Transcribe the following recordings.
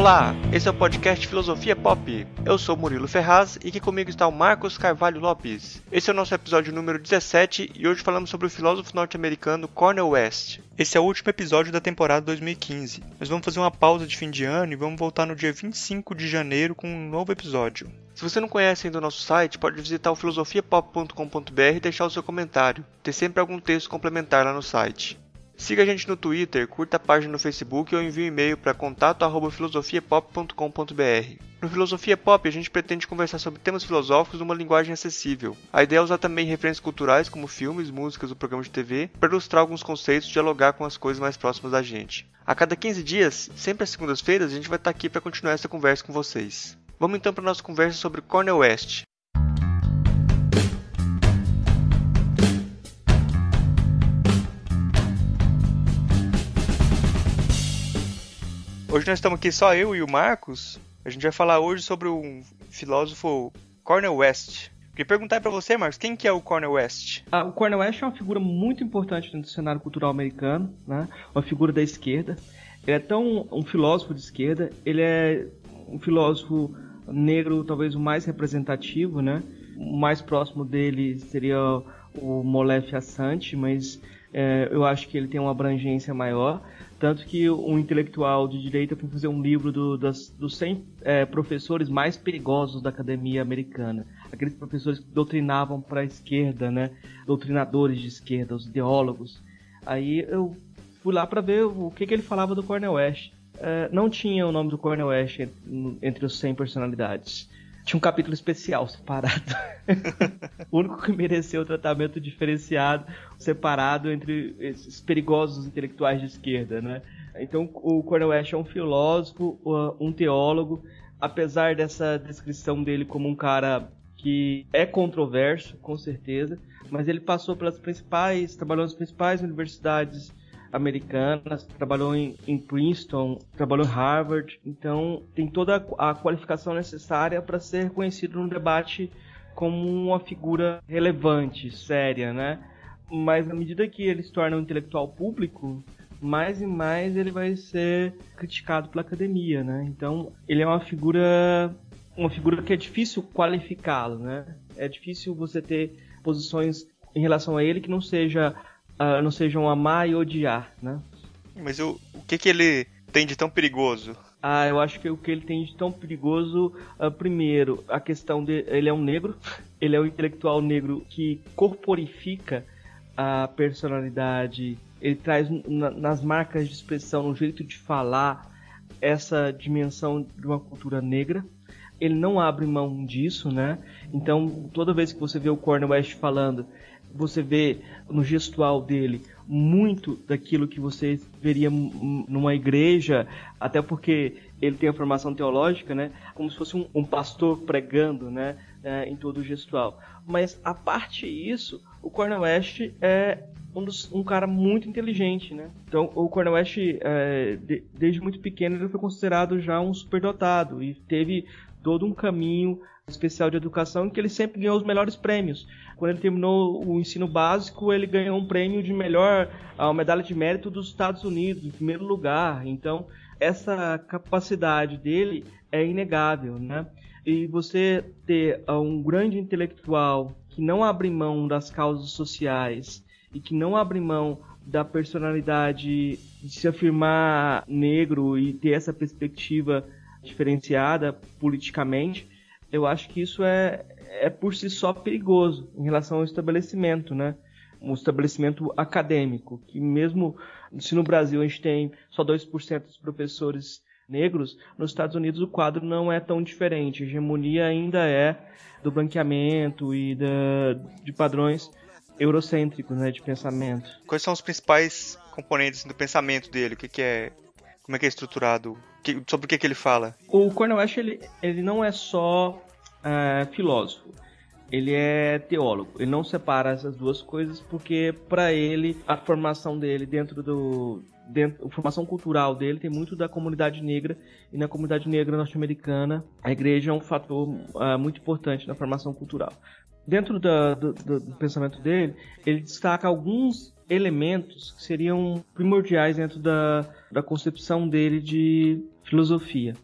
Olá, esse é o podcast Filosofia Pop. Eu sou Murilo Ferraz e aqui comigo está o Marcos Carvalho Lopes. Esse é o nosso episódio número 17 e hoje falamos sobre o filósofo norte-americano Cornel West. Esse é o último episódio da temporada 2015. Nós vamos fazer uma pausa de fim de ano e vamos voltar no dia 25 de janeiro com um novo episódio. Se você não conhece ainda o nosso site, pode visitar o filosofiapop.com.br e deixar o seu comentário. Tem sempre algum texto complementar lá no site. Siga a gente no Twitter, curta a página no Facebook ou envie um e-mail para contato@filosofiapop.com.br. No Filosofia Pop, a gente pretende conversar sobre temas filosóficos numa linguagem acessível. A ideia é usar também referências culturais como filmes, músicas ou programas de TV para ilustrar alguns conceitos e dialogar com as coisas mais próximas da gente. A cada 15 dias, sempre às segundas-feiras, a gente vai estar aqui para continuar essa conversa com vocês. Vamos então para a nossa conversa sobre Cornel West. Hoje nós estamos aqui só eu e o Marcos. A gente vai falar hoje sobre um filósofo Cornel West. Queria perguntar para você, Marcos, quem que é o Cornel West? Ah, o Cornel West é uma figura muito importante do cenário cultural americano, né? Uma figura da esquerda. Ele é tão um filósofo de esquerda, ele é um filósofo negro talvez o mais representativo, né? O mais próximo dele seria o Molef Assante, mas é, eu acho que ele tem uma abrangência maior. Tanto que um intelectual de direita foi fazer um livro do, das, dos 100 é, professores mais perigosos da academia americana. Aqueles professores que doutrinavam para a esquerda, né? Doutrinadores de esquerda, os ideólogos. Aí eu fui lá para ver o que, que ele falava do Cornel West. É, não tinha o nome do Cornel West entre os 100 personalidades tinha um capítulo especial separado. o único que mereceu tratamento diferenciado, separado entre esses perigosos intelectuais de esquerda, né? Então, o Cornel West é um filósofo, um teólogo, apesar dessa descrição dele como um cara que é controverso, com certeza, mas ele passou pelas principais, trabalhou nas principais universidades americanas, trabalhou em, em, Princeton, trabalhou em Harvard, então tem toda a, qualificação necessária para ser reconhecido no debate como uma figura relevante, séria, né? Mas à medida que ele se torna um intelectual público, mais e mais ele vai ser criticado pela academia, né? Então ele é uma figura, uma figura que é difícil qualificá-lo, né? É difícil você ter posições em relação a ele que não seja uh, não sejam amar e odiar, né? Mas o, o que que ele tem de tão perigoso? Ah, eu acho que o que ele tem de tão perigoso, uh, primeiro, a questão de ele é um negro, ele é um intelectual negro que corporifica a personalidade, ele traz na, nas marcas de expressão, no jeito de falar, essa dimensão de uma cultura negra. Ele não abre mão disso, né? Então, toda vez que você vê o Cornel West falando, você vê no gestual dele muito daquilo que você veria numa igreja, até porque ele tem a formação teológica, né? Como se fosse um, um pastor pregando, né? É, em todo o gestual. Mas a parte isso, o Cornel West é um, dos, um cara muito inteligente, né? Então o Cornel West, é, de, desde muito pequeno, ele foi considerado já um superdotado e teve todo um caminho especial de educação que ele sempre ganhou os melhores prêmios. Quando ele terminou o ensino básico, ele ganhou um prêmio de melhor, a medalha de mérito dos Estados Unidos, em primeiro lugar. Então, essa capacidade dele é inegável, né? E você ter um grande intelectual que não abre mão das causas sociais e que não abre mão da personalidade de se afirmar negro e ter essa perspectiva diferenciada politicamente, eu acho que isso é, é por si só perigoso em relação ao estabelecimento, né? Um estabelecimento acadêmico, que mesmo se no Brasil a gente tem só 2% dos professores negros, nos Estados Unidos o quadro não é tão diferente. A hegemonia ainda é do branqueamento e da, de padrões eurocêntricos né, de pensamento. Quais são os principais componentes do pensamento dele? O que, que é como é que é estruturado? Que, sobre o que, que ele fala? O Cornel West, ele, ele não é só uh, filósofo. Ele é teólogo. Ele não separa essas duas coisas porque, para ele, a formação dele dentro do. Dentro, a formação cultural dele tem muito da comunidade negra e na comunidade negra norte-americana a igreja é um fator uh, muito importante na formação cultural. Dentro da, do, do pensamento dele, ele destaca alguns elementos que seriam primordiais dentro da, da concepção dele de filosofia.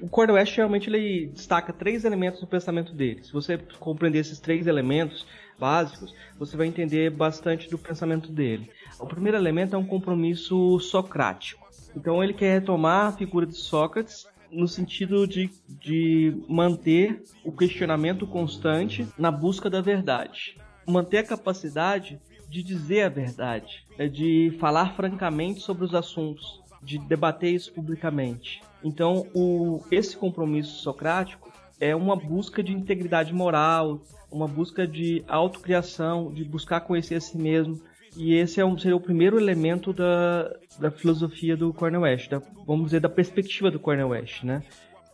O Cornel realmente ele destaca três elementos no pensamento dele. Se você compreender esses três elementos básicos, você vai entender bastante do pensamento dele. O primeiro elemento é um compromisso socrático. Então ele quer retomar a figura de Sócrates no sentido de, de manter o questionamento constante na busca da verdade. Manter a capacidade de dizer a verdade, é de falar francamente sobre os assuntos, de debater isso publicamente. Então, o, esse compromisso socrático é uma busca de integridade moral, uma busca de autocriação, de buscar conhecer a si mesmo. E esse é um, seria o primeiro elemento da, da filosofia do Cornel West, da, vamos dizer, da perspectiva do Cornel West, né?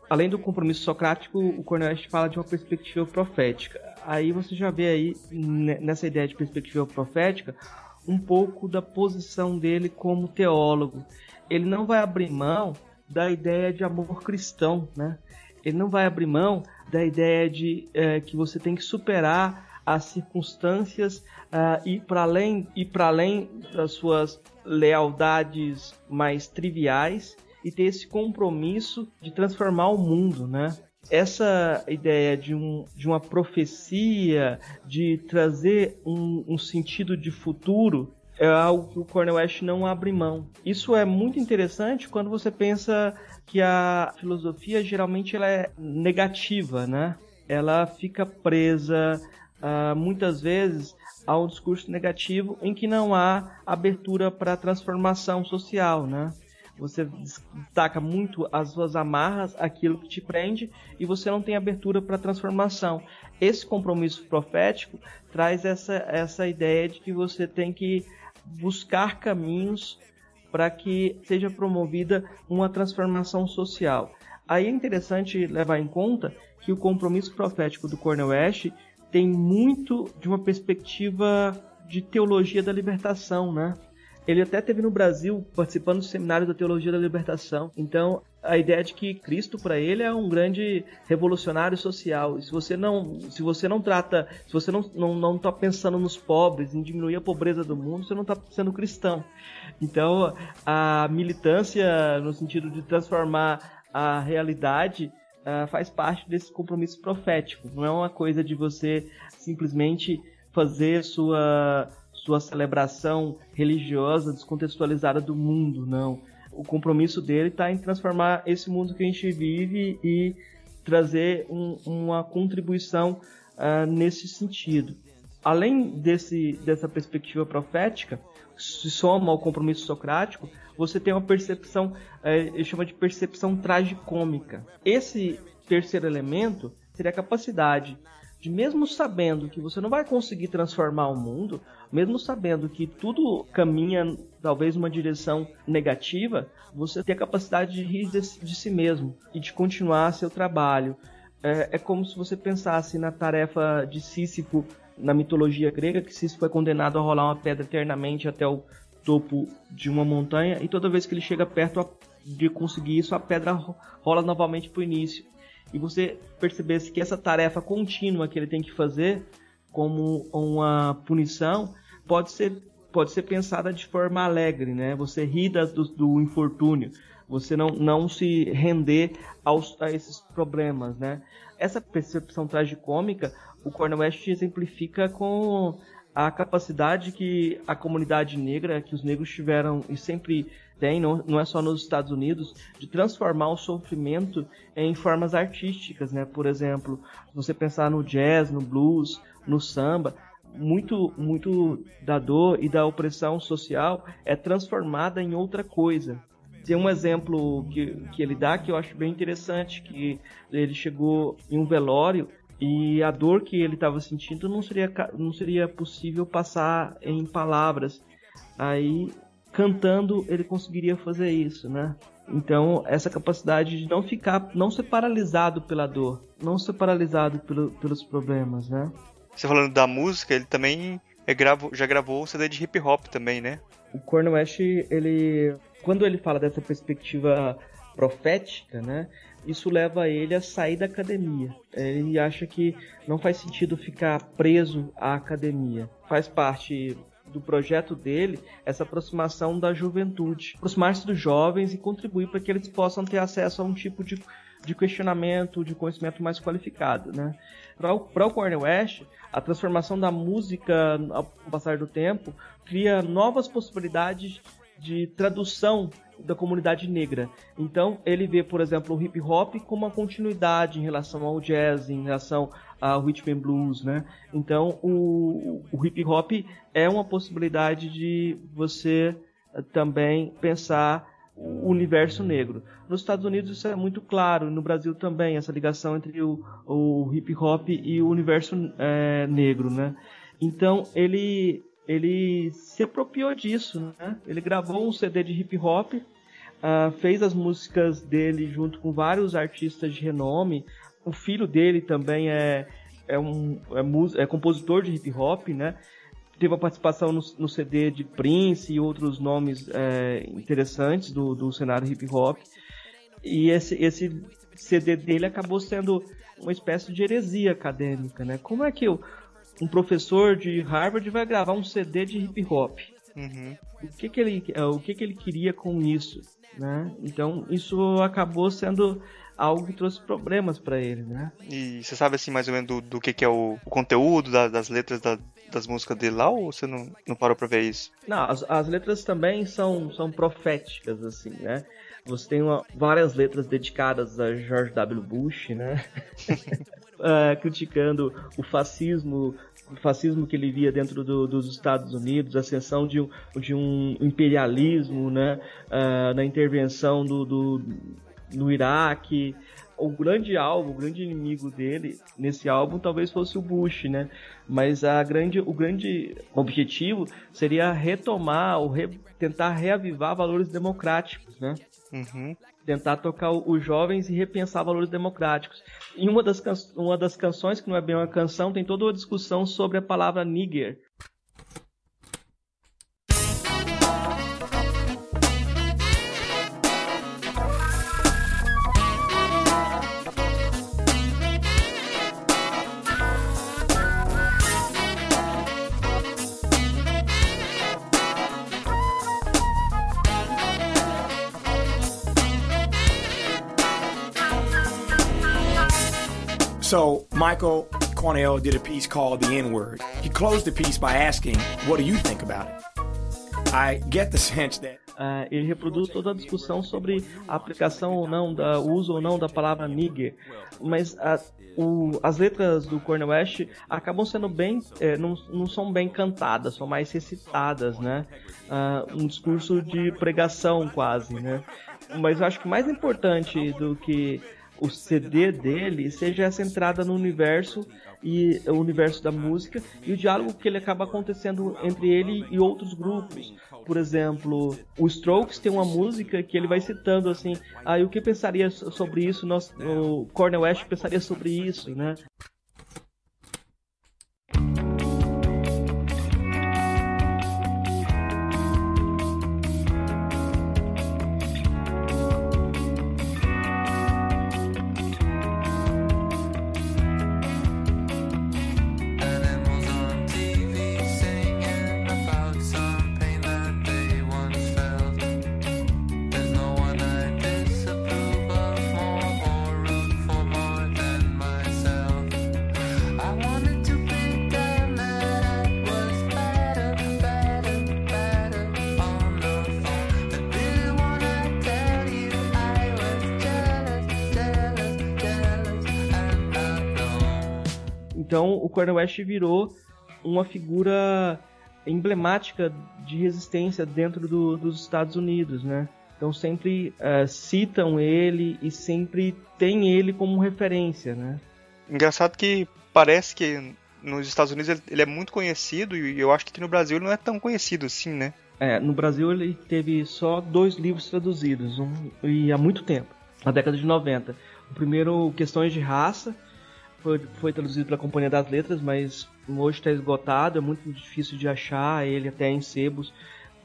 Além do compromisso socrático, o Cornel West fala de uma perspectiva profética. Aí você já vê aí, nessa ideia de perspectiva profética, um pouco da posição dele como teólogo. Ele não vai abrir mão da ideia de amor cristão, né? Ele não vai abrir mão da ideia de é, que você tem que superar as circunstâncias uh, e para além e para além das suas lealdades mais triviais e ter esse compromisso de transformar o mundo, né? Essa ideia de, um, de uma profecia, de trazer um, um sentido de futuro, é algo que o Cornel West não abre mão. Isso é muito interessante quando você pensa que a filosofia geralmente ela é negativa, né? Ela fica presa uh, muitas vezes a um discurso negativo em que não há abertura para transformação social, né? Você destaca muito as suas amarras, aquilo que te prende, e você não tem abertura para transformação. Esse compromisso profético traz essa, essa ideia de que você tem que buscar caminhos para que seja promovida uma transformação social. Aí é interessante levar em conta que o compromisso profético do Cornel West tem muito de uma perspectiva de teologia da libertação, né? Ele até teve no Brasil participando do seminário da teologia da libertação. Então, a ideia de que Cristo para ele é um grande revolucionário social. E se você não, se você não trata, se você não não não está pensando nos pobres, em diminuir a pobreza do mundo, você não está sendo cristão. Então, a militância no sentido de transformar a realidade uh, faz parte desse compromisso profético. Não é uma coisa de você simplesmente fazer sua sua celebração religiosa descontextualizada do mundo, não. O compromisso dele está em transformar esse mundo que a gente vive e trazer um, uma contribuição uh, nesse sentido. Além desse, dessa perspectiva profética, se soma ao compromisso socrático, você tem uma percepção, ele chama de percepção tragicômica. Esse terceiro elemento seria a capacidade de mesmo sabendo que você não vai conseguir transformar o mundo, mesmo sabendo que tudo caminha talvez uma direção negativa, você tem a capacidade de rir de, de si mesmo e de continuar seu trabalho. É, é, como se você pensasse na tarefa de Sísifo na mitologia grega, que Sísifo é condenado a rolar uma pedra eternamente até o topo de uma montanha e toda vez que ele chega perto de conseguir isso, a pedra rola novamente para o início e você percebesse que essa tarefa contínua que ele tem que fazer como uma punição pode ser pode ser pensada de forma alegre, né? Você ri do, do infortúnio, você não, não se render aos, a esses problemas, né? Essa percepção tragicômica, o Cornel West exemplifica com a capacidade que a comunidade negra, que os negros tiveram e sempre tem, não, não é só nos Estados Unidos, de transformar o sofrimento em formas artísticas, né? Por exemplo, você pensar no jazz, no blues, no samba, muito, muito da dor e da opressão social é transformada em outra coisa. Tem um exemplo que, que ele dá que eu acho bem interessante, que ele chegou em um velório e a dor que ele estava sentindo não seria, não seria possível passar em palavras. Aí cantando ele conseguiria fazer isso, né? Então, essa capacidade de não ficar, não ser paralisado pela dor, não ser paralisado pelo, pelos problemas, né? Você falando da música, ele também é gravo, já gravou o CD de hip hop também, né? O Cornel West, ele, quando ele fala dessa perspectiva profética, né? Isso leva ele a sair da academia. Ele acha que não faz sentido ficar preso à academia. Faz parte do projeto dele essa aproximação da juventude, aproximar-se dos jovens e contribuir para que eles possam ter acesso a um tipo de de questionamento, de conhecimento mais qualificado, né? Para o Cornel West, a transformação da música ao passar do tempo cria novas possibilidades de tradução da comunidade negra. Então, ele vê, por exemplo, o hip hop como uma continuidade em relação ao jazz, em relação ao rhythm and blues, né? Então, o, o hip hop é uma possibilidade de você eh, também pensar o universo negro. Nos Estados Unidos isso é muito claro, no Brasil também, essa ligação entre o, o hip hop e o universo é, negro, né? Então ele ele se apropriou disso, né? Ele gravou um CD de hip hop, uh, fez as músicas dele junto com vários artistas de renome. O filho dele também é é um é, é compositor de hip hop, né? teve a participação no, no, CD de Prince e outros nomes é, interessantes do, do cenário hip hop. E esse, esse CD dele acabou sendo uma espécie de heresia acadêmica, né? Como é que um professor de Harvard vai gravar um CD de hip hop? Uhum. O que que ele, o que que ele queria com isso, né? Então isso acabou sendo algo que trouxe problemas para ele, né? E você sabe assim mais ou menos do, do que, que é o, o conteúdo da, das letras da, das músicas dele lá ou você não, não parou pra ver isso? Não, as, as letras também são, são proféticas, assim, né? Você tem uma, várias letras dedicadas a George W. Bush, né? uh, criticando o fascismo o fascismo que ele via dentro do, dos Estados Unidos, a ascensão de um, de um imperialismo, né, uh, na intervenção do, do, no Iraque. O grande alvo, o grande inimigo dele nesse álbum talvez fosse o Bush, né? Mas a grande, o grande objetivo seria retomar ou re, tentar reavivar valores democráticos, né? Uhum. Tentar tocar os jovens e repensar valores democráticos. Em uma das, uma das canções, que não é bem uma canção, tem toda uma discussão sobre a palavra nigger, So, Michael Cornell did a piece called The N Word. He closed the piece by asking, What do you think about it? I get the sense that. Uh, ele reproduz toda a discussão sobre a aplicação ou não, da uso ou não da palavra nigger. Mas a, o, as letras do Cornel West acabam sendo bem, é, não, não são bem cantadas, são mais recitadas, né? Uh, um discurso de pregação quase, né? Mas eu acho que mais importante do que o CD dele seja essa entrada no universo e o universo da música e o diálogo que ele acaba acontecendo entre ele e outros grupos. Por exemplo, o Strokes tem uma música que ele vai citando assim, ah, o que pensaria sobre isso? Nós, o Cornel West pensaria sobre isso, né? Então o Cornel West virou uma figura emblemática de resistência dentro do, dos Estados Unidos, né? Então sempre uh, citam ele e sempre tem ele como referência, né? Engraçado que parece que nos Estados Unidos ele é muito conhecido e eu acho que aqui no Brasil ele não é tão conhecido assim, né? É, no Brasil ele teve só dois livros traduzidos, um, e há muito tempo, na década de 90. O primeiro, Questões de Raça, foi, foi traduzido pela Companhia das Letras, mas hoje está esgotado, é muito difícil de achar ele até em sebos.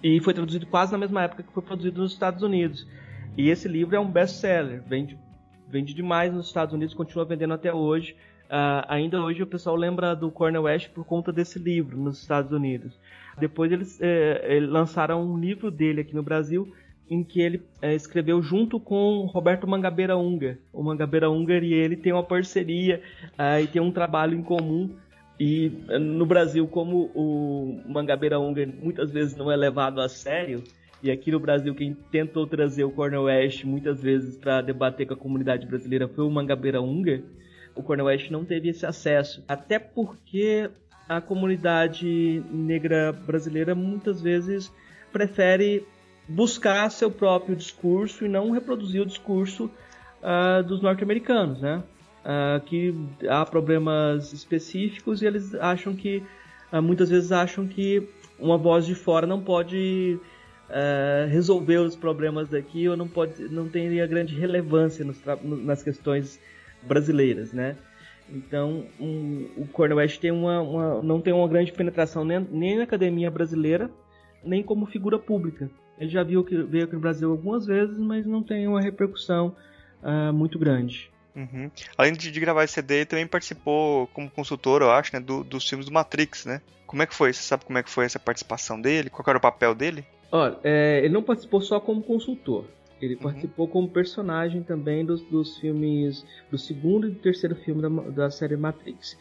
E foi traduzido quase na mesma época que foi produzido nos Estados Unidos. E esse livro é um best-seller, vende, vende demais nos Estados Unidos, continua vendendo até hoje. Uh, ainda hoje o pessoal lembra do Cornel West por conta desse livro nos Estados Unidos. Depois eles, eh, eles lançaram um livro dele aqui no Brasil em que ele é, escreveu junto com Roberto Mangabeira Unger. O Mangabeira Unger e ele têm uma parceria uh, e tem um trabalho em comum. E uh, no Brasil, como o Mangabeira Unger muitas vezes não é levado a sério, e aqui no Brasil, quem tentou trazer o Cornel West muitas vezes para debater com a comunidade brasileira foi o Mangabeira Unger. O Cornel West não teve esse acesso. Até porque a comunidade negra brasileira muitas vezes prefere buscar seu próprio discurso e não reproduzir o discurso uh, dos norte-americanos, né? Uh, que há problemas específicos e eles acham que uh, muitas vezes acham que uma voz de fora não pode resolver os problemas daqui ou não pode não teria grande relevância nas questões brasileiras, né? Então um, o Cornel West tem uma, uma, não tem uma grande penetração nem, nem na academia brasileira nem como figura pública. Ele já viu que veio aqui no Brasil algumas vezes, mas não tem uma repercussão uh, muito grande. Uhum. Além de, de, gravar esse CD, ele também participou como consultor, eu acho, né, do, dos filmes do Matrix, né? Como é que foi? Você sabe como é que foi essa participação dele? Qual era o papel dele? Olha, é, ele não participou só como consultor. Ele uhum. participou como personagem também dos, dos filmes do segundo e do terceiro filme da, da série Matrix.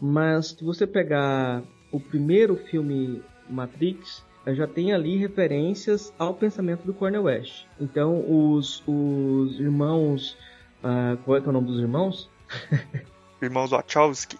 Mas se você pegar o primeiro filme Matrix, já tem ali referências ao pensamento do Cornel West. Então os, os irmãos. Uh, qual é, que é o nome dos irmãos? irmãos Wachowski.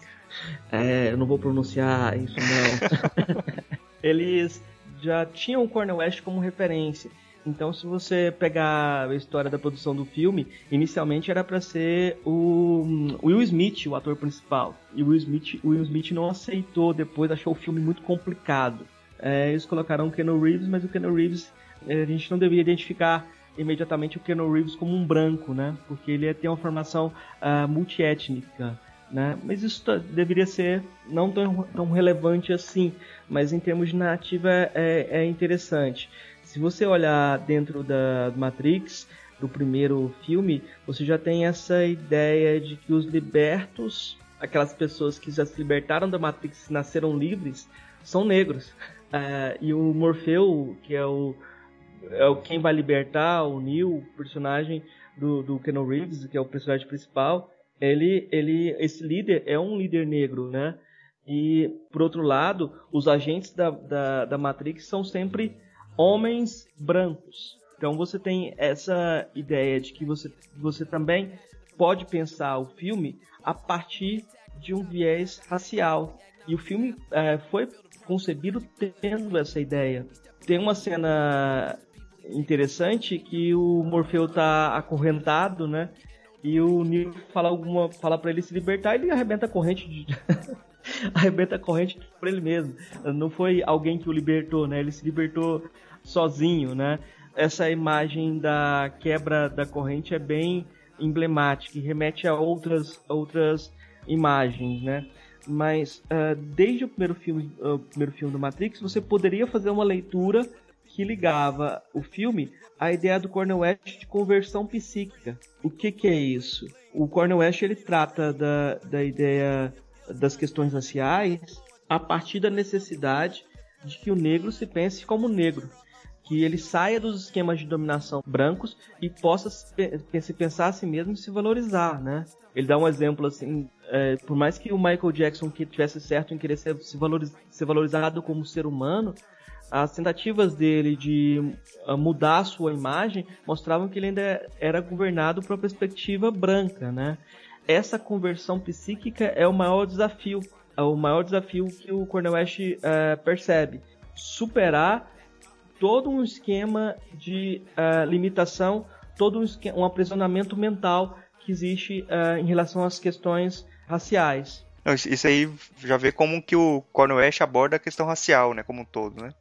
É, eu não vou pronunciar isso não. Eles já tinham o Cornel West como referência. Então, se você pegar a história da produção do filme, inicialmente era para ser o Will Smith, o ator principal. E o Will Smith, o Will Smith não aceitou depois, achou o filme muito complicado. É, eles colocaram o Ken Reeves, mas o Ken Reeves, é, a gente não deveria identificar imediatamente o Ken Reeves como um branco, né? Porque ele tem uma formação uh, multiétnica né? Mas isso deveria ser não tão, tão relevante assim, mas em termos de narrativa é, é interessante. Se você olhar dentro da Matrix, do primeiro filme, você já tem essa ideia de que os libertos, aquelas pessoas que já se libertaram da Matrix, nasceram livres, são negros. É, e o Morfeu, que é o, é o quem vai libertar o Neo, o personagem do, do Keanu Reeves, que é o personagem principal, ele, ele, esse líder é um líder negro, né? E, por outro lado, os agentes da, da, da Matrix são sempre homens brancos. Então você tem essa ideia de que você, você também pode pensar o filme a partir de um viés racial. E o filme é, foi concebido tendo essa ideia. Tem uma cena interessante que o Morfeu está acorrentado, né? E o Neo fala alguma, fala para ele se libertar, ele arrebenta a corrente de arrebenta a corrente por ele mesmo. Não foi alguém que o libertou, né? Ele se libertou sozinho, né? Essa imagem da quebra da corrente é bem emblemática e remete a outras outras imagens, né? Mas uh, desde o primeiro filme, uh, o primeiro filme do Matrix, você poderia fazer uma leitura que ligava o filme à ideia do Cornel West de conversão psíquica. O que, que é isso? O Cornel West ele trata da, da ideia das questões raciais a partir da necessidade de que o negro se pense como negro, que ele saia dos esquemas de dominação brancos e possa se pensar a si mesmo e se valorizar, né? Ele dá um exemplo assim, é, por mais que o Michael Jackson que tivesse certo em querer ser, se valoriz, ser valorizado como ser humano, as tentativas dele de ah, mudar sua imagem mostravam que ele ainda era governado por uma perspectiva branca, né? Essa conversão psíquica é o maior desafio, é o maior desafio que o Cornel West uh, percebe. Superar todo um esquema de uh, limitação, todo um, um aprisionamento mental que existe uh, em relação às questões raciais. Isso aí já vê como que o Cornel West aborda a questão racial, né, como um todo, né?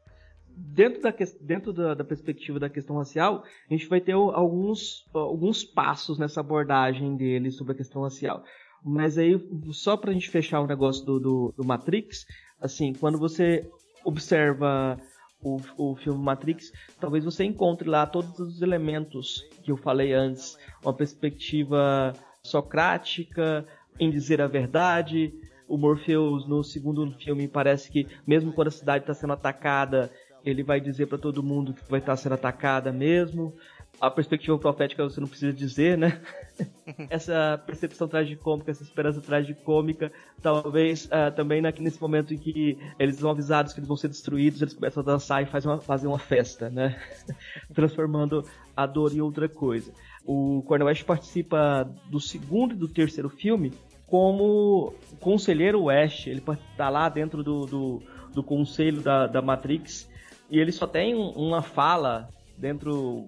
dentro, da, dentro da, da, perspectiva da questão racial, a gente vai ter alguns, alguns passos nessa abordagem dele sobre a questão racial. Mas aí, só para a gente fechar o negócio do, do, do, Matrix, assim, quando você observa o, o filme Matrix, talvez você encontre lá todos os elementos que eu falei antes, uma perspectiva socrática, em dizer a verdade. O Morpheus no segundo filme parece que mesmo quando a cidade está sendo atacada, ele vai dizer para todo mundo que vai estar sendo atacada mesmo. A perspectiva profética você não precisa dizer, né? essa percepção tragicômica, essa esperança tragicômica, talvez uh, também nesse momento em que eles são avisados que eles vão ser destruídos, eles começam a dançar e fazem uma, fazem uma festa, né? Transformando a dor em outra coisa. O Cornel West participa do segundo e do terceiro filme como conselheiro West. Ele está lá dentro do, do, do conselho da, da Matrix e ele só tem uma fala dentro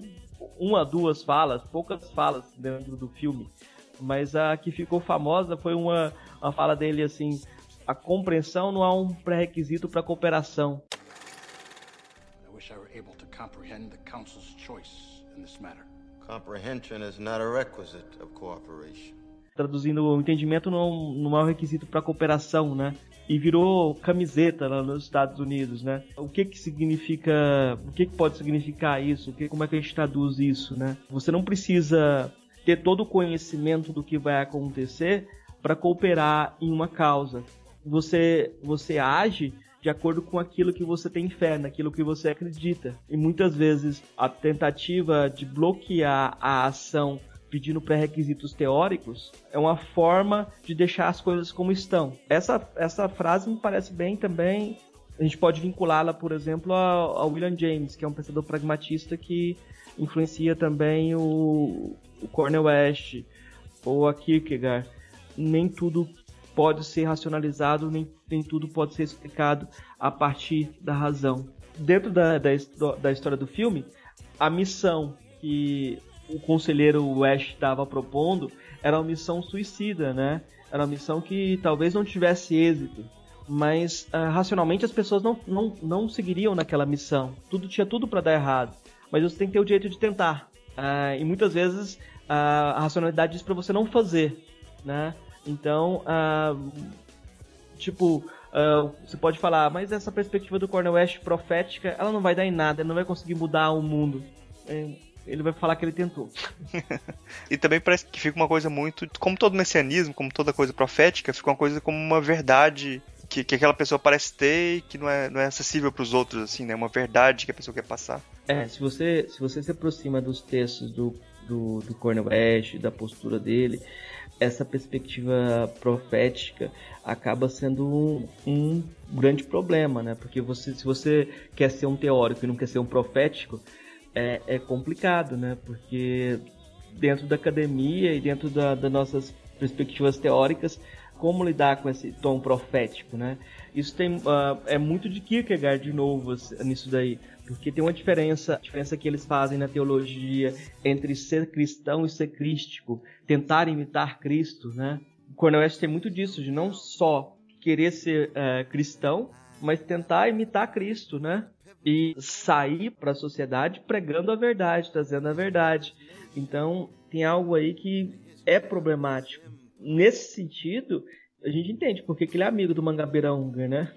uma, duas falas, poucas falas dentro do filme. Mas a que ficou famosa foi uma, uma fala dele assim: a compreensão não é um pré-requisito para a cooperação. I wish I were able to comprehend the council's choice in this matter. Comprehension is not a requisite of cooperation. Traduzindo, o entendimento não, não é um requisito para cooperação, né? e virou camiseta lá nos Estados Unidos, né? O que que significa, o que que pode significar isso? O que, como é que a gente traduz isso, né? Você não precisa ter todo o conhecimento do que vai acontecer para cooperar em uma causa. Você você age de acordo com aquilo que você tem fé, naquilo que você acredita. E muitas vezes a tentativa de bloquear a ação pedindo pré-requisitos teóricos é uma forma de deixar as coisas como estão. Essa, essa frase me parece bem também. A gente pode vinculá-la, por exemplo, a, William James, que é um pensador pragmatista que influencia também o, o Cornel West ou a Kierkegaard. Nem tudo pode ser racionalizado, nem, nem tudo pode ser explicado a partir da razão. Dentro da, da, da história do filme, a missão que o conselheiro West estava propondo era uma missão suicida, né? Era uma missão que talvez não tivesse êxito, mas uh, racionalmente as pessoas não, não, não seguiriam naquela missão. Tudo tinha tudo para dar errado, mas você tem que ter o direito de tentar. Uh, e muitas vezes uh, a racionalidade diz para você não fazer, né? Então, tipo, você pode falar, mas essa perspectiva do Cornel West profética, ela não vai dar em nada, ela não vai conseguir mudar o mundo. É, ele vai falar que ele tentou. e também parece que fica uma coisa muito. Como todo messianismo, como toda coisa profética, fica uma coisa como uma verdade que, que aquela pessoa parece ter e que não é, não é acessível para os outros, assim, né? Uma verdade que a pessoa quer passar. É, se você se, você se aproxima dos textos do, do, do Cornel West, da postura dele, essa perspectiva profética acaba sendo um, um, grande problema, né? Porque você, se você quer ser um teórico e não quer ser um profético, é, é complicado, né? Porque dentro da academia e dentro da, das nossas perspectivas teóricas, como lidar com esse tom profético, né? Isso tem uh, é muito de Kierkegaard de novo nisso daí, porque tem uma diferença, diferença que eles fazem na teologia entre ser cristão e ser crístico, tentar imitar Cristo, né? Cornel West tem muito disso, de não só querer ser uh, cristão, mas tentar imitar Cristo, né? E sair para a sociedade pregando a verdade, trazendo a verdade. Então, tem algo aí que é problemático. Nesse sentido, a gente entende porque que ele é amigo do Mangabeira Unger, né?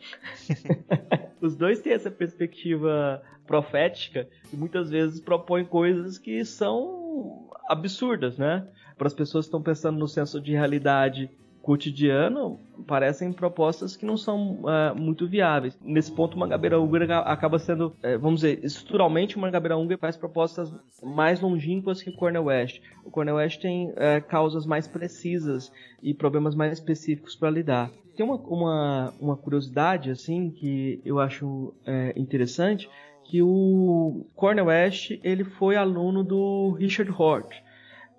Os dois têm essa perspectiva profética e muitas vezes propõem coisas que são absurdas, né? Para as pessoas que estão pensando no senso de realidade cotidiano parecem propostas que não são uh, muito viáveis. Nesse ponto, Mangabeira Unger acaba sendo, uh, vamos dizer, estruturalmente Mangabeira Unger faz propostas mais longínquas que o Cornel West. O Cornel West tem uh, causas mais precisas e problemas mais específicos para lidar. Tem uma, uma, uma, curiosidade assim que eu acho é, interessante que o Cornel West ele foi aluno do Richard Hort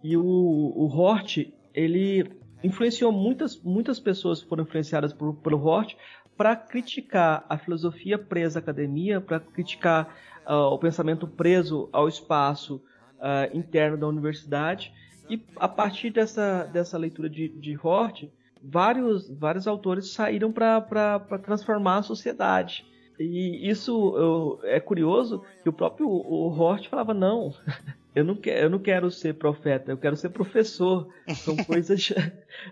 e o, o Hort ele influenciou muitas, muitas pessoas foram influenciadas por, pelo Hort para criticar a filosofia presa à academia, para criticar uh, o pensamento preso ao espaço uh, interno da universidade. E a partir dessa, dessa leitura de, de Hort, vários, vários autores saíram para transformar a sociedade. E isso eu, é curioso que o próprio o Hort falava: não, eu não, quero, eu não quero ser profeta, eu quero ser professor. São coisas,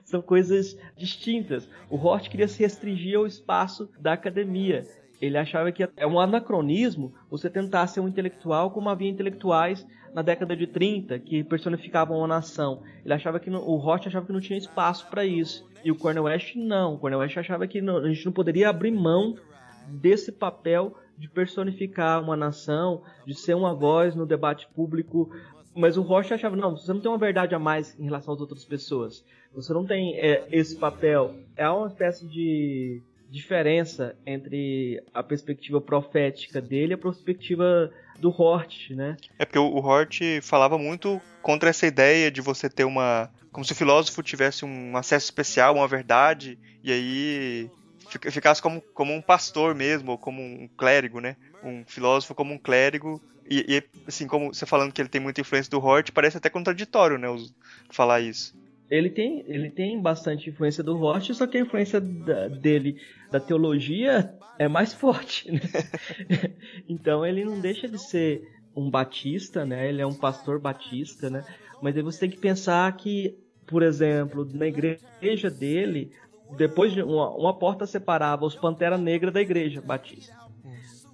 são coisas distintas. O Hort queria se restringir ao espaço da academia. Ele achava que é um anacronismo você tentar ser um intelectual como havia intelectuais na década de 30 que personificavam uma nação. Ele achava que o Hort achava que não tinha espaço para isso. E o Cornel West não. O Cornel West achava que não, a gente não poderia abrir mão desse papel de personificar uma nação, de ser uma voz no debate público. Mas o Rocha achava, não, você não tem uma verdade a mais em relação às outras pessoas. Você não tem é, esse papel. É uma espécie de diferença entre a perspectiva profética dele e a perspectiva do Hort, né? É porque o Hort falava muito contra essa ideia de você ter uma como se o filósofo tivesse um acesso especial, uma verdade, e aí ficasse como, como um pastor mesmo, ou como um clérigo, né? Um filósofo como um clérigo. E, e assim, como você falando que ele tem muita influência do Hort, parece até contraditório, né? Falar isso. Ele tem, ele tem bastante influência do Hort, só que a influência da, dele da teologia é mais forte. Né? então ele não deixa de ser um batista, né? Ele é um pastor batista, né? Mas aí você tem que pensar que, por exemplo, na igreja dele, depois de uma, uma porta separava os Pantera Negra da igreja batista.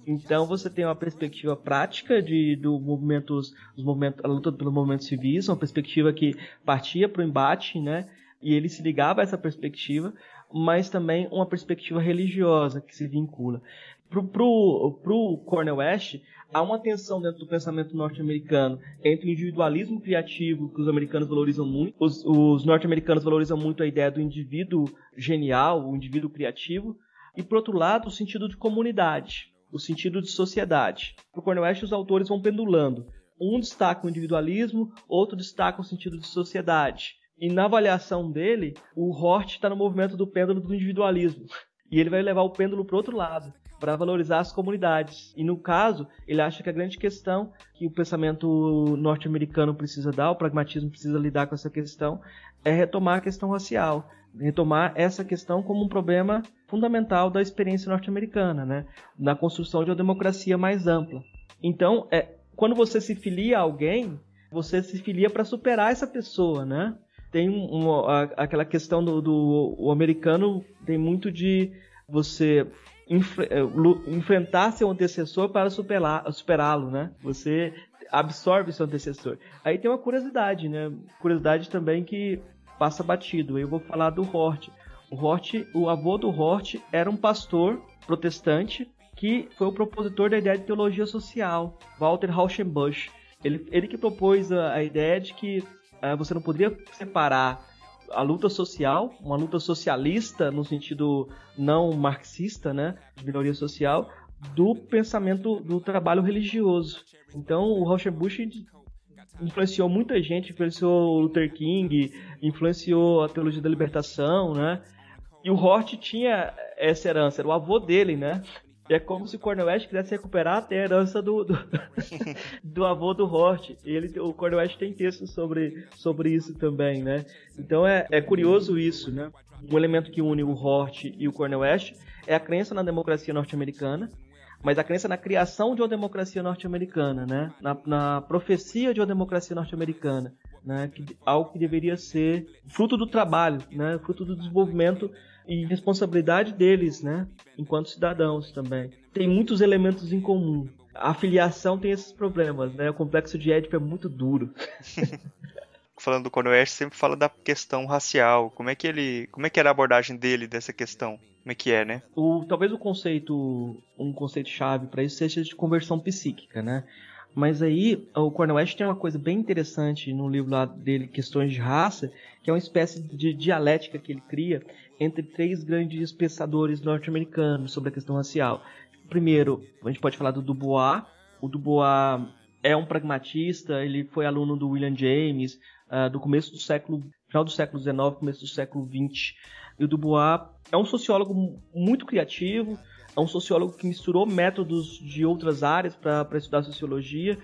Então você tem uma perspectiva prática de do movimentos, os movimentos, a luta pelos movimentos civis, uma perspectiva que partia para o embate, né? E ele se ligava a essa perspectiva, mas também uma perspectiva religiosa que se vincula. Pro, pro, pro Cornel West, há uma tensão dentro do pensamento norte-americano entre o individualismo criativo, que os americanos valorizam muito, os, os norte-americanos valorizam muito a ideia do indivíduo genial, o indivíduo criativo, e por outro lado, o sentido de comunidade, o sentido de sociedade. Para o Cornel West, os autores vão pendulando. Um destaca o individualismo, outro destaca o sentido de sociedade. E na avaliação dele, o Hort está no movimento do pêndulo do individualismo. E ele vai levar o pêndulo para outro lado para valorizar as comunidades. E no caso, ele acha que a grande questão que o pensamento norte-americano precisa dar, o pragmatismo precisa lidar com essa questão, é retomar a questão racial, retomar essa questão como um problema fundamental da experiência norte-americana, né? na construção de uma democracia mais ampla. Então, é, quando você se filia a alguém, você se filia para superar essa pessoa, né? Tem um, um, a, aquela questão do, do o americano tem muito de você eh, enfrentar seu antecessor para superá-lo, né? Você absorve seu antecessor. Aí tem uma curiosidade, né? Curiosidade também que passa batido. Eu vou falar do Hort. O Hort, o avô do Hort era um pastor protestante que foi o propositor da ideia de teologia social, Walter Rauschenbusch. Ele, ele que propôs a, a ideia de que uh, você não poderia separar a luta social, uma luta socialista no sentido não marxista, né, de minoria social, do pensamento do trabalho religioso. Então, o Rauschenbusch influenciou muita gente, influenciou Luther King, influenciou a teologia da libertação, né? E o Hort tinha essa herança, era o avô dele, né? É como se o Cornel West quisesse recuperar até a herança do, do, do avô do Hort. Ele, o Cornel West tem textos sobre, sobre isso também, né? Então é, é curioso isso, né? Um elemento que une o Hort e o Cornel West é a crença na democracia norte-americana, mas a crença na criação de uma democracia norte-americana, né? Na, na, profecia de uma democracia norte-americana, né? Que, algo que deveria ser fruto do trabalho, né? Fruto do desenvolvimento e responsabilidade deles, né? Enquanto cidadãos também. Tem muitos elementos em comum. A filiação tem esses problemas, né? O complexo de Édipo é muito duro. Falando do Cornel West, sempre fala da questão racial. Como é que ele, como é que era a abordagem dele dessa questão? Como é que é, né? O, talvez o conceito, um conceito chave para isso seja de conversão psíquica, né? Mas aí o Cornel West tem uma coisa bem interessante no livro lá dele, Questões de Raça, que é uma espécie de dialética que ele cria entre três grandes pensadores norte-americanos sobre a questão racial. Primeiro, a gente pode falar do Dubois. O Dubois é um pragmatista, ele foi aluno do William James, uh, do começo do século, final do século XIX, começo do século XX. E o Dubois é um sociólogo muito criativo, é um sociólogo que misturou métodos de outras áreas para estudar sociologia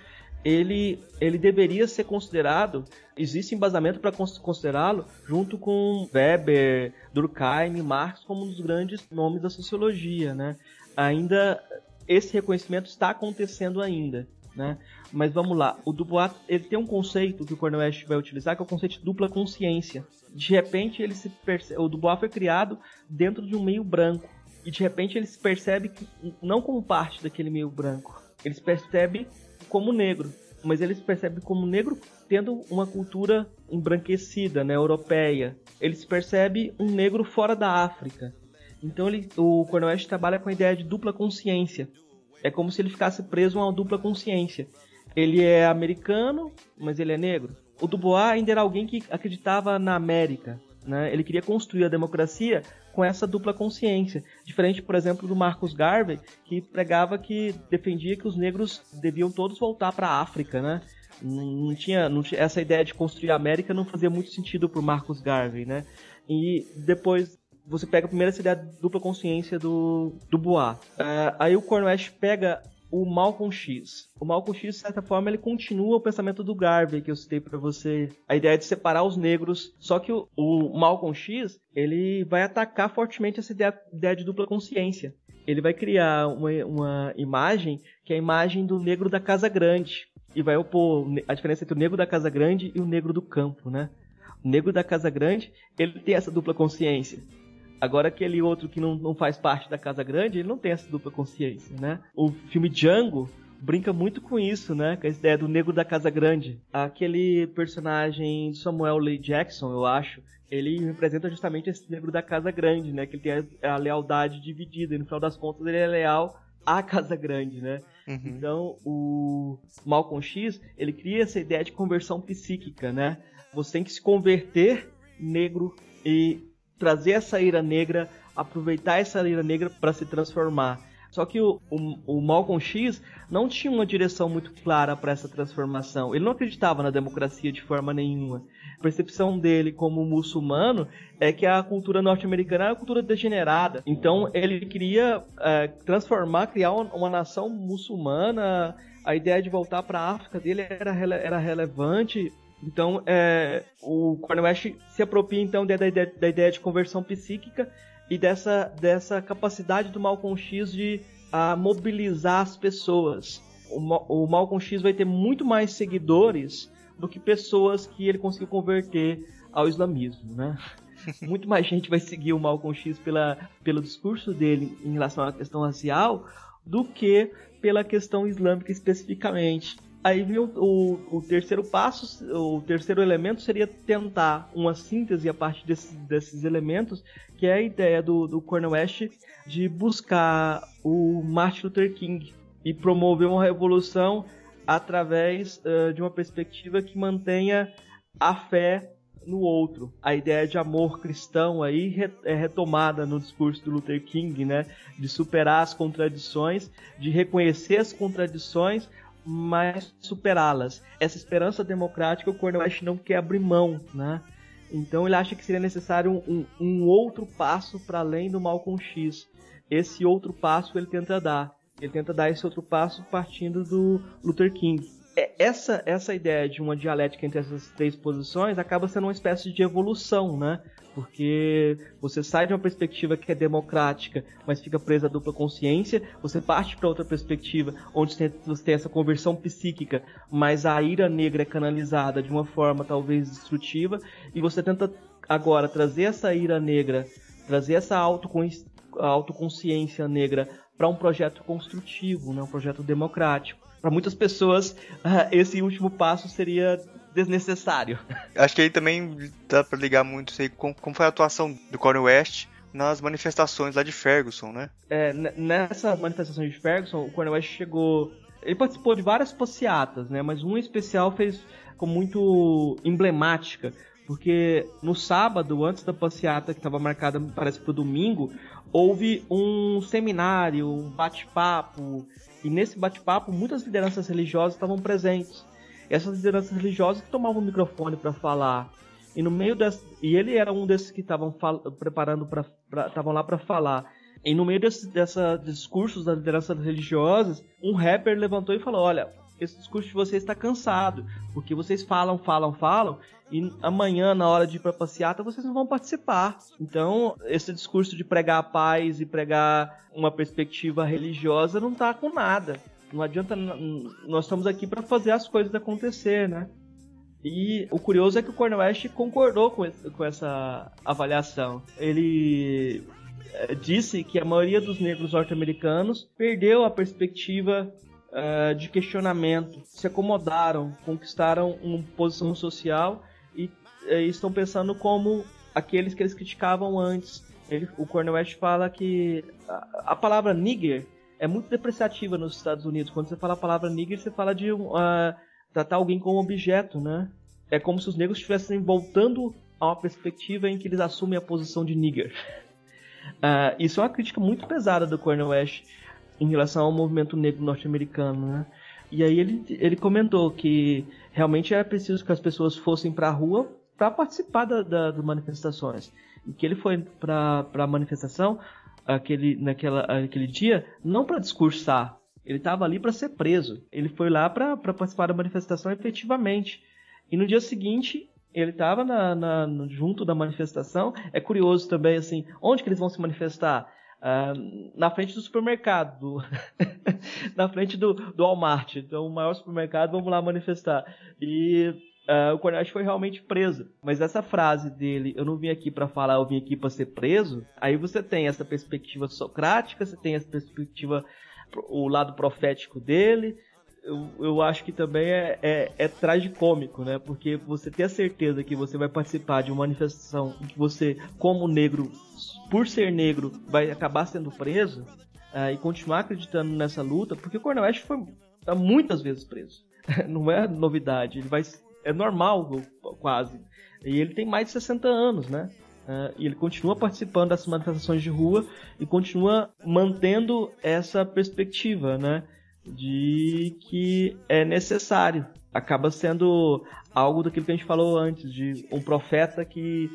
ele, ele deveria ser considerado, existe embasamento para considerá-lo junto com Weber, Durkheim, Marx como um dos grandes nomes da sociologia, né? Ainda esse reconhecimento está acontecendo ainda, né? Mas vamos lá, o Dubois ele tem um conceito que o Cornel West vai utilizar que é o conceito de dupla consciência. De repente ele se percebe, o Dubois foi criado dentro de um meio branco e de repente ele se percebe não como parte daquele meio branco, ele se percebe como negro, mas ele se percebe como negro tendo uma cultura embranquecida, né, europeia. Ele se percebe um negro fora da África. Então ele, o Cornel West trabalha com a ideia de dupla consciência. É como se ele ficasse preso a uma dupla consciência. Ele é americano, mas ele é negro. O Dubois ainda era alguém que acreditava na América. Né? Ele queria construir a democracia com essa dupla consciência. Diferente, por exemplo, do Marcus Garvey, que pregava que defendia que os negros deviam todos voltar para a África, né? Não tinha, não tinha, essa ideia de construir a América não fazia muito sentido para Marcus Garvey, né? E depois você pega a primeira ideia dupla consciência do, do Bois. Uh, aí o Cornwell pega o Malcolm X. O Malcolm X, de certa forma, ele continua o pensamento do Garvey que eu citei para você. A ideia de separar os negros. Só que o, o Malcolm X, ele vai atacar fortemente essa ideia, ideia de dupla consciência. Ele vai criar uma, uma imagem que é a imagem do negro da Casa Grande. E vai opor a diferença entre o negro da Casa Grande e o negro do campo, né? O negro da Casa Grande, ele tem essa dupla consciência. Agora aquele outro que não, não faz parte da Casa Grande, ele não tem essa dupla consciência, né? O filme Django brinca muito com isso, né? Com a ideia do negro da Casa Grande. Aquele personagem Samuel Lee Jackson, eu acho, ele representa justamente esse negro da Casa Grande, né? Que ele tem a, a lealdade dividida e no final das contas ele é leal à Casa Grande, né? Uhum. Então, o Malcolm X, ele cria essa ideia de conversão psíquica, né? Você tem que se converter negro e trazer essa ira negra, aproveitar essa ira negra para se transformar. Só que o, o, o, Malcolm X não tinha uma direção muito clara para essa transformação. Ele não acreditava na democracia de forma nenhuma. A percepção dele como muçulmano é que a cultura norte-americana é uma cultura degenerada. Então ele queria é, transformar, criar uma, uma, nação muçulmana. A ideia de voltar para a África dele era, era relevante. Então, é, o Cornel West se apropria então da, da, da, ideia de conversão psíquica e dessa, dessa capacidade do Malcolm X de a, mobilizar as pessoas. O, o Malcolm X vai ter muito mais seguidores do que pessoas que ele conseguiu converter ao islamismo, né? Muito mais gente vai seguir o Malcolm X pela, pelo discurso dele em relação à questão racial do que pela questão islâmica especificamente. Aí vem o, o, o, terceiro passo, o terceiro elemento seria tentar uma síntese a partir desses, desses elementos, que é a ideia do, do de buscar o Martin Luther King e promover uma revolução através uh, de uma perspectiva que mantenha a fé no outro. A ideia de amor cristão aí é retomada no discurso do Luther King, né? De superar as contradições, de reconhecer as contradições, mas superá-las. Essa esperança democrática o Cornel West não quer abrir mão, né? Então ele acha que seria necessário um, um outro passo para além do Malcolm X. Esse outro passo ele tenta dar. Ele tenta dar esse outro passo partindo do Luther King. É, essa, essa ideia de uma dialética entre essas três posições acaba sendo uma espécie de evolução, né? Porque você sai de uma perspectiva que é democrática, mas fica presa à dupla consciência, você parte para outra perspectiva onde você tem essa conversão psíquica, mas a ira negra é canalizada de uma forma talvez destrutiva, e você tenta agora trazer essa ira negra, trazer essa autoconsciência negra para um projeto construtivo, né, um projeto democrático. Para muitas pessoas, esse último passo seria desnecessário. Acho que aí também dá para ligar muito sei, com como foi a atuação do Cornel West nas manifestações lá de Ferguson, né? É, nessa manifestação de Ferguson, o Cornel West chegou. Ele participou de várias passeatas, né? Mas uma especial fez com muito emblemática, porque no sábado, antes da passeata que estava marcada, parece para o domingo, houve um seminário, um bate-papo, e nesse bate-papo muitas lideranças religiosas estavam presentes essas lideranças religiosas que tomavam o microfone para falar. E no meio das, e ele era um desses que estavam preparando para estavam lá para falar. E no meio desse dessa discursos das lideranças religiosas, um rapper levantou e falou: "Olha, esse discurso de vocês está cansado, porque vocês falam, falam, falam, e amanhã, na hora de ir para passeata, vocês não vão participar. Então, esse discurso de pregar a paz e pregar uma perspectiva religiosa não tá com nada. Não adianta. Nós estamos aqui para fazer as coisas acontecer, né? E o curioso é que o Cornel West concordou com, com essa avaliação. Ele eh, disse que a maioria dos negros norte-americanos perdeu a perspectiva uh, de questionamento, se acomodaram, conquistaram uma posição social e uh, estão pensando como aqueles que eles criticavam antes. Ele, o Cornel West fala que a, a palavra nigger é muito depreciativa nos Estados Unidos. Quando você fala a palavra nigger, você fala de uh, tratar alguém como objeto, né? É como se os negros estivessem voltando a uma perspectiva em que eles assumem a posição de nigger. Uh, isso é uma crítica muito pesada do Cornel West em relação ao movimento negro norte-americano, né? E aí ele, ele comentou que realmente era preciso que as pessoas fossem para a rua para participar da, da, das manifestações. E que ele foi para a manifestação aquele, naquela, aquele dia não para discursar, ele estava ali para ser preso. Ele foi lá para participar da manifestação efetivamente. E no dia seguinte ele estava na, na, junto da manifestação. É curioso também, assim, onde que eles vão se manifestar? Uh, na frente do supermercado, do na frente do, do Walmart, então o maior supermercado, vamos lá manifestar. E uh, o Cornelius foi realmente preso. Mas essa frase dele, eu não vim aqui para falar, eu vim aqui para ser preso, aí você tem essa perspectiva socrática, você tem essa perspectiva, o lado profético dele, eu, eu acho que também é, é, é tragicômico, né? Porque você ter a certeza que você vai participar de uma manifestação em que você, como negro, por ser negro, vai acabar sendo preso uh, e continuar acreditando nessa luta, porque o Cornel West foi tá muitas vezes preso. Não é novidade, ele vai é normal quase. E ele tem mais de 60 anos, né? Uh, e ele continua participando dessas manifestações de rua e continua mantendo essa perspectiva, né? de que é necessário. Acaba sendo algo daquilo que a gente falou antes, de um profeta que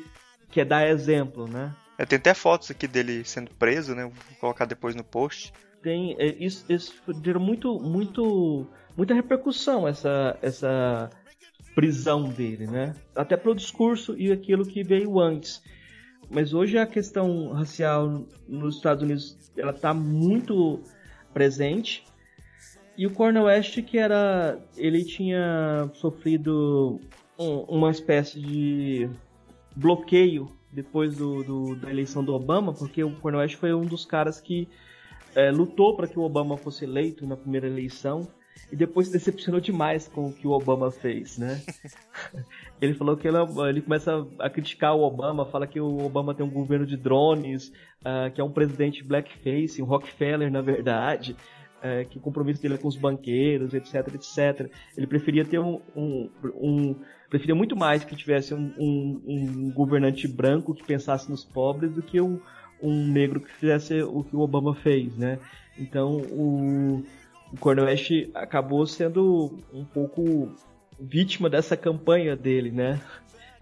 quer dar exemplo, né? É, tem até fotos aqui dele sendo preso, né? Vou colocar depois no post. Tem, é, isso, isso gerou muito, muito, muita repercussão essa, essa prisão dele, né? Até pelo discurso e aquilo que veio antes. Mas hoje a questão racial nos Estados Unidos ela está muito presente e o Cornel West, que era. Ele tinha sofrido um, uma espécie de bloqueio depois do, do, da eleição do Obama, porque o Cornel West foi um dos caras que é, lutou para que o Obama fosse eleito na primeira eleição e depois se decepcionou demais com o que o Obama fez, né? ele falou que ele, ele, começa a criticar o Obama, fala que o Obama tem um governo de drones, uh, que é um presidente blackface, um Rockefeller na verdade é, que o compromisso dele é com os banqueiros, etc, etc. Ele preferia ter um, um, um preferia muito mais que tivesse um, um, um, governante branco que pensasse nos pobres do que um, um negro que fizesse o que o Obama fez, né? Então o, o Cornel West acabou sendo um pouco vítima dessa campanha dele, né?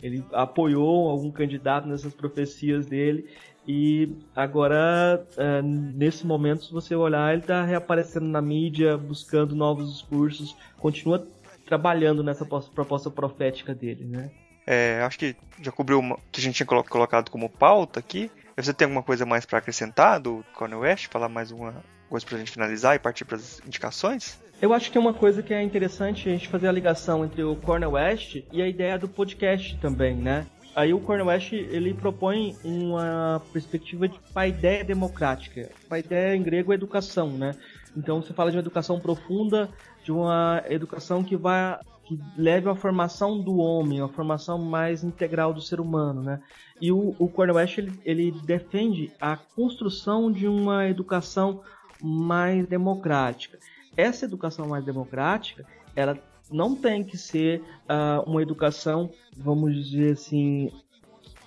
Ele apoiou algum candidato nessas profecias dele e agora, uh, nesse momento, se você olhar, ele está reaparecendo na mídia, buscando novos discursos, continua trabalhando nessa proposta profética dele, né? É, acho que já cobriu o que a gente tinha colocado como pauta aqui. Você tem alguma coisa mais para acrescentar do Cornel West? Falar mais uma coisa para a gente finalizar e partir para as indicações? Eu acho que é uma coisa que é interessante a gente fazer a ligação entre o Cornel West e a ideia do podcast também, né? Aí o Cornel West ele propõe uma perspectiva de paideia democrática. Paideia em grego é educação, né? Então você fala de uma educação profunda, de uma educação que vai que leve à formação do homem, a formação mais integral do ser humano, né? E o, o Cornel West ele, ele defende a construção de uma educação mais democrática. Essa educação mais democrática, ela não tem que ser uh, uma educação, vamos dizer assim.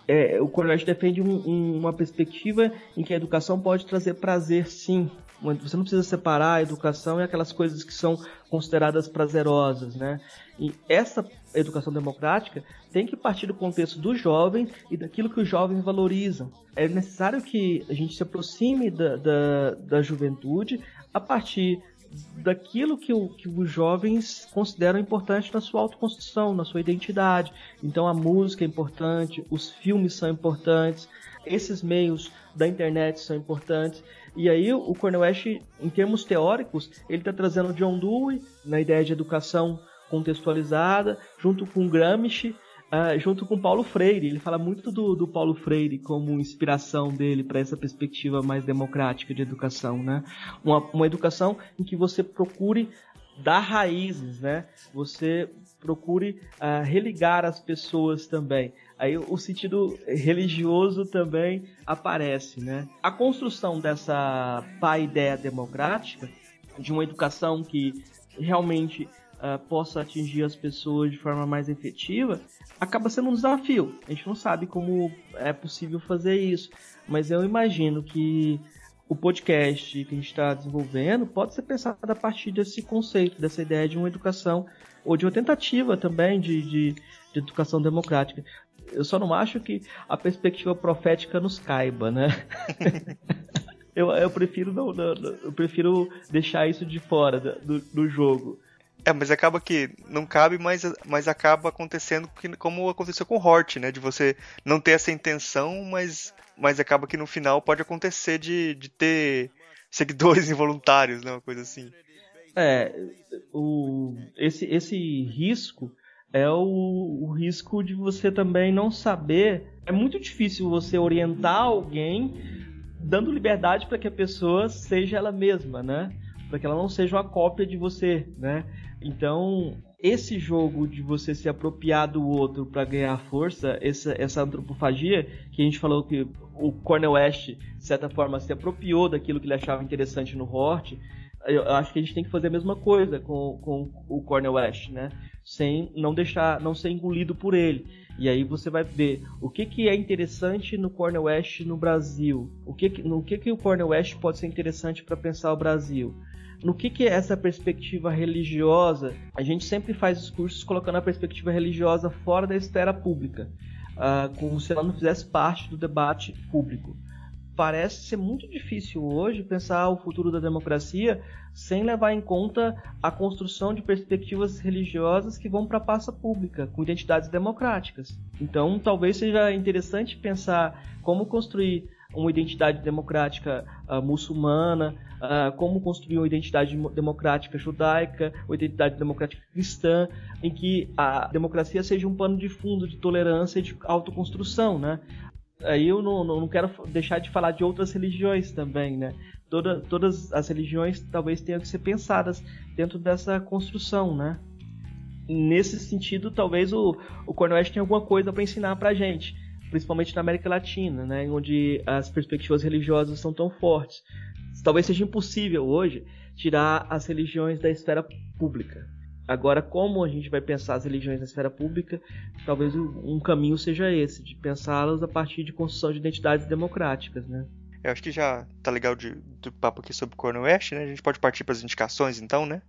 É, o Cornelius defende um, um, uma perspectiva em que a educação pode trazer prazer, sim. Você não precisa separar a educação e aquelas coisas que são consideradas prazerosas, né? E essa educação democrática tem que partir do contexto dos jovens e daquilo que os jovens valorizam. É necessário que a gente se aproxime da, da, da juventude a partir daquilo que, o, que os jovens consideram importante na sua autoconstrução, na sua identidade. Então a música é importante, os filmes são importantes, esses meios da internet são importantes. E aí o Cornel West, em termos teóricos, ele está trazendo John Dewey na ideia de educação contextualizada, junto com Gramsci, uh, junto com Paulo Freire. Ele fala muito do, do Paulo Freire como inspiração dele para essa perspectiva mais democrática de educação, né? Uma, uma educação em que você procure dar raízes, né? Você procure uh, religar as pessoas também. Aí o sentido religioso também aparece, né? A construção dessa paideia democrática, de uma educação que realmente uh, possa atingir as pessoas de forma mais efetiva, acaba sendo um desafio. A gente não sabe como é possível fazer isso, mas eu imagino que o podcast que a gente está desenvolvendo pode ser pensado a partir desse conceito, dessa ideia de uma educação ou de uma tentativa também de, de, de educação democrática. Eu só não acho que a perspectiva profética nos caiba, né? eu, eu prefiro não, não, eu prefiro deixar isso de fora do, do jogo. É, mas acaba que não cabe, mas, mas acaba acontecendo que, como aconteceu com o Hort, né? De você não ter essa intenção, mas, mas acaba que no final pode acontecer de, de ter seguidores involuntários, né? Uma coisa assim. É, o, esse, esse risco é o, o risco de você também não saber. É muito difícil você orientar alguém dando liberdade para que a pessoa seja ela mesma, né? Para que ela não seja uma cópia de você, né? Então, esse jogo de você se apropriar do outro para ganhar força, essa, essa antropofagia, que a gente falou que o Cornel West, de certa forma, se apropriou daquilo que ele achava interessante no Hort, eu acho que a gente tem que fazer a mesma coisa com, com o Cornel West, né? Sem não deixar, não ser engolido por ele. E aí você vai ver o que, que é interessante no Cornel West no Brasil. O que, no que, que o Cornel West pode ser interessante para pensar o Brasil. No que, que é essa perspectiva religiosa? A gente sempre faz os cursos colocando a perspectiva religiosa fora da esfera pública, uh, como se ela não fizesse parte do debate público parece ser muito difícil hoje pensar o futuro da democracia sem levar em conta a construção de perspectivas religiosas que vão para a passa pública, com identidades democráticas. Então, talvez seja interessante pensar como construir uma identidade democrática uh, muçulmana, uh, como construir uma identidade democrática judaica, uma identidade democrática cristã, em que a democracia seja um pano de fundo de tolerância e de autoconstrução, né? Aí eu não, não quero deixar de falar de outras religiões também, né? Toda, todas as religiões talvez tenham que ser pensadas dentro dessa construção, né? Nesse sentido, talvez o, o Cornwest tenha alguma coisa para ensinar para gente, principalmente na América Latina, né? Onde as perspectivas religiosas são tão fortes. Talvez seja impossível hoje tirar as religiões da esfera pública, Agora, como a gente vai pensar as religiões na esfera pública, talvez um caminho seja esse, de pensá-las a partir de construção de identidades democráticas, né? Eu acho que já tá legal de, do papo aqui sobre Cornel West, né? A gente pode partir para as indicações, então, né?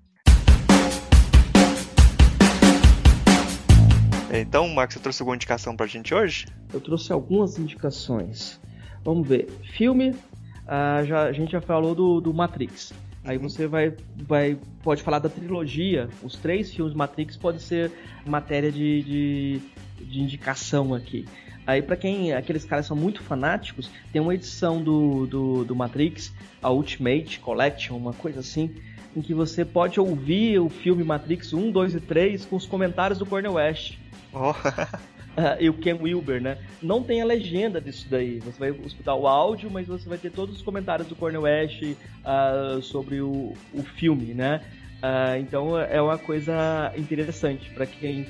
Então, Marcos, você trouxe alguma indicação pra gente hoje? Eu trouxe algumas indicações. Vamos ver. Filme, uh, já, a gente já falou do, do Matrix. Aí você vai, vai pode falar da trilogia. Os três filmes Matrix pode ser matéria de, de, de indicação aqui. Aí para quem aqueles caras são muito fanáticos, tem uma edição do, do, do Matrix, a Ultimate Collection, uma coisa assim, em que você pode ouvir o filme Matrix 1, 2 e 3 com os comentários do Cornel West. Oh. Uh, e o Ken Wilber, né? Não tem a legenda disso daí. Você vai escutar o áudio, mas você vai ter todos os comentários do Cornel West uh, sobre o, o filme, né? Uh, então é uma coisa interessante para quem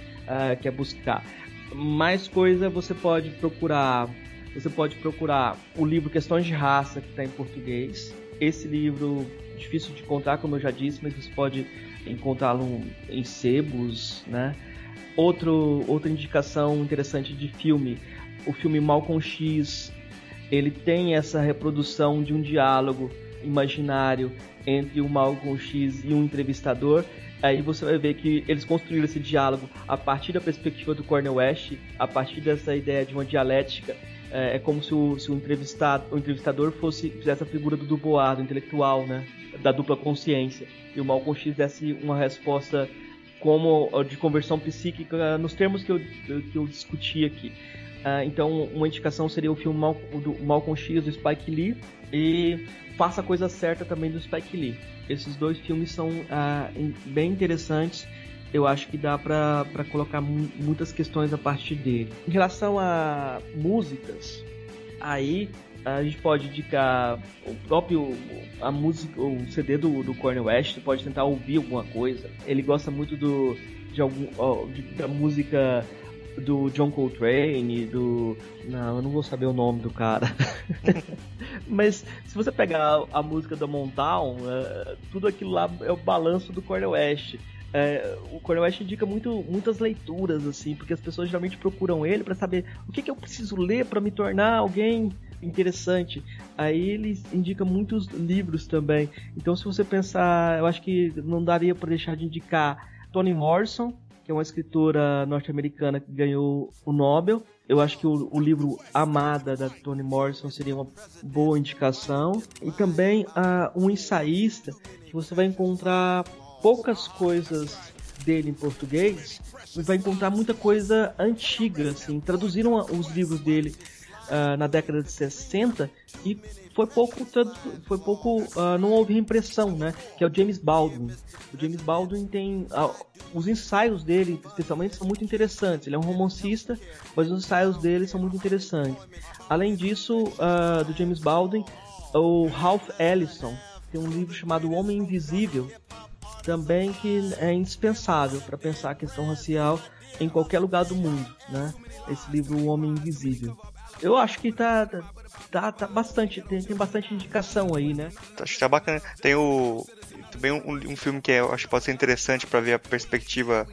quer buscar. Mais coisa você pode procurar. Você pode procurar o livro Questões de Raça que está em português. Esse livro difícil de encontrar, como eu já disse, mas você pode encontrá-lo em sebos, né? Outro, outra indicação interessante de filme, o filme Malcolm X, ele tem essa reprodução de um diálogo imaginário entre o Malcolm X e um entrevistador. Aí você vai ver que eles construíram esse diálogo a partir da perspectiva do Cornel West, a partir dessa ideia de uma dialética. É, é como se o, se o, entrevistado, o entrevistador fosse fizesse a figura do Dubois, do intelectual, né? Da dupla consciência. E o Malcolm X desse uma resposta como de conversão psíquica nos termos que eu, que eu discuti aqui. Uh, então, uma indicação seria o filme Mal, do Malcolm X do Spike Lee e Faça a Coisa Certa também do Spike Lee. Esses dois filmes são uh, bem interessantes. Eu acho que dá para colocar muitas questões a partir dele. Em relação a músicas, aí a gente pode indicar o próprio a música, o CD do, do Cornel West, pode tentar ouvir alguma coisa. Ele gosta muito do de algum de, da música do John Coltrane, do. Não, eu não vou saber o nome do cara. Mas se você pegar a, música da Montown, é, tudo aquilo lá é o balanço do Cornel West. É, o Cornel West indica muito, muitas leituras, assim, porque as pessoas geralmente procuram ele para saber o que, que eu preciso ler para me tornar alguém interessante. Aí ele indica muitos livros também. Então, se você pensar, eu acho que não daria para deixar de indicar Toni Morrison, que é uma escritora norte-americana que ganhou o Nobel. Eu acho que o, o, livro Amada da Toni Morrison seria uma boa indicação. E também uh, um ensaísta que você vai encontrar poucas coisas dele em português, vai encontrar muita coisa antiga, assim. Traduziram os livros dele uh, na década de 60 e foi pouco, foi pouco, uh, não houve reimpressão, né? Que é o James Baldwin. O James Baldwin tem, uh, os ensaios dele, especialmente, são muito interessantes. Ele é um romancista, mas os ensaios dele são muito interessantes. Além disso, uh, do James Baldwin, o Ralph Ellison tem um livro chamado O Homem Invisível, também que é indispensável para pensar a questão racial em qualquer lugar do mundo, né? Esse livro O Homem Invisível. Eu acho que tá, tá, tá bastante, tem, tem bastante indicação aí, né? Acho que tá bacana. Tem o também um, um filme que eu acho que pode ser interessante para ver a perspectiva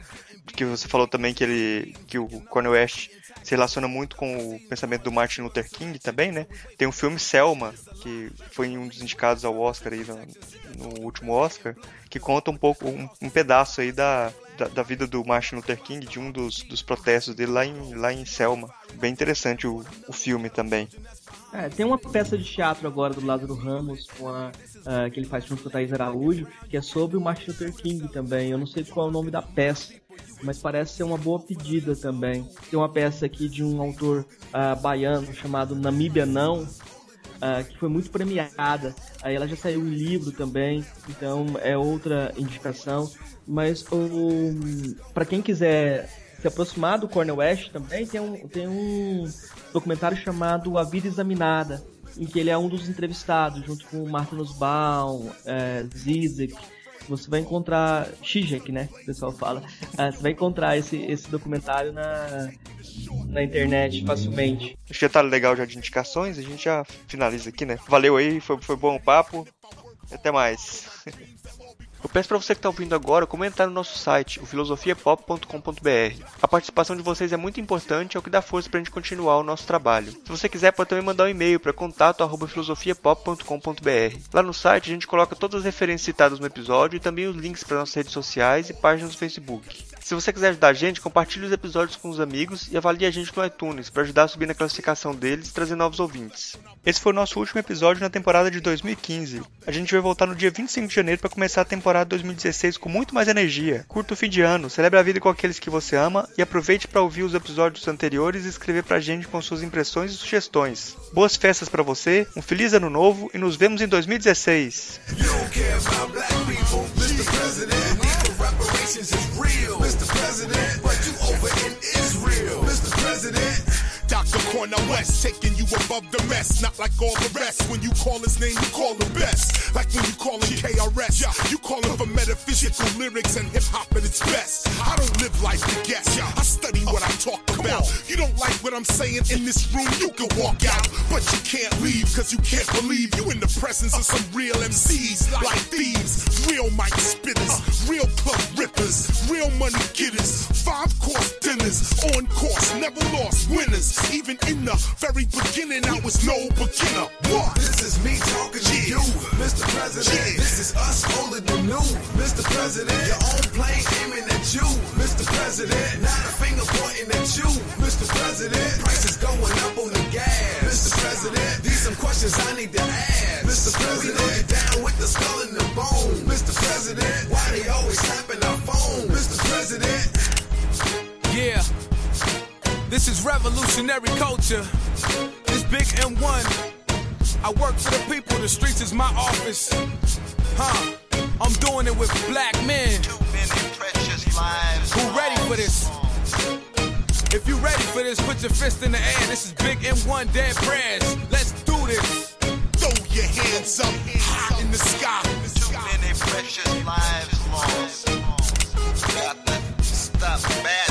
que você falou também que ele que o Cornel West se relaciona muito com o pensamento do Martin Luther King também, né? Tem um filme Selma, que foi um dos indicados ao Oscar aí no, no último Oscar, que conta um pouco, um, um pedaço aí da, da, da, vida do Martin Luther King, de um dos, dos protestos dele lá em, lá em Selma. Bem interessante o, o filme também. É, tem uma peça de teatro agora do Lázaro Ramos, com a, uh, que ele faz junto com a Thaís Araújo, que é sobre o Martin Luther King também. Eu não sei qual é o nome da peça, mas parece ser uma boa pedida também. Tem uma peça aqui de um autor uh, baiano chamado Namíbia Não, uh, que foi muito premiada. Aí ela já saiu em livro também, então é outra indicação. Mas para quem quiser se aproximar do Cornel West também, tem um, tem um documentário chamado A Vida Examinada, em que ele é um dos entrevistados, junto com Martin Nussbaum, é, Zizek, você vai encontrar Zizek, né? O pessoal fala. É, você vai encontrar esse, esse documentário na, na internet facilmente. Acho que já tá legal já de indicações, a gente já finaliza aqui, né? Valeu aí, foi, foi bom o papo. Até mais. Eu peço para você que está ouvindo agora comentar no nosso site, o filosofiapop.com.br. A participação de vocês é muito importante, é o que dá força para a gente continuar o nosso trabalho. Se você quiser, pode também mandar um e-mail para contato@filosofiapop.com.br. Lá no site a gente coloca todas as referências citadas no episódio e também os links para nossas redes sociais e páginas do Facebook. Se você quiser ajudar a gente, compartilhe os episódios com os amigos e avalie a gente no iTunes para ajudar a subir na classificação deles e trazer novos ouvintes. Esse foi o nosso último episódio na temporada de 2015. A gente vai voltar no dia 25 de janeiro para começar a temporada 2016 com muito mais energia. Curta o fim de ano, celebre a vida com aqueles que você ama e aproveite para ouvir os episódios anteriores e escrever para a gente com suas impressões e sugestões. Boas festas para você, um feliz ano novo e nos vemos em 2016. reparations is real, Mr. President. But you over in Israel, Mr. President. Dr. Cornel West taking you above the mess, not like all the rest. When you call his name, you call him best. Like when you call him KRS, you call lyrics and hip hop at its best. I don't live life to guess, I study what I talk about. You don't like what I'm saying in this room, you can walk out, but you can't leave because you can't believe you in the presence of some real MCs like thieves, real mic spitters, real club rippers, real money getters, five course dinners, on course, never lost winners. Even in the very beginning, I was no beginner. What? This is me talking to you, Mr. President. Yeah. This is us holding the new, Mr. President. Your own plane aiming at you, Mr. President. Not a finger pointing at you, Mr. President. Prices going up on the gas, Mr. President. These some questions I need to ask, Mr. President. We down with the skull and the bone, Mr. President. Why they always tapping our phone, Mr. President? Yeah. This is revolutionary culture. This big M1. I work for the people, the streets is my office. Huh? I'm doing it with black men. Too many precious lives. Who ready for this? If you ready for this, put your fist in the air. This is Big M1 Dead Prayers. Let's do this. Throw your hands up high in the sky. Too many precious lives lost. Stop to stop bad.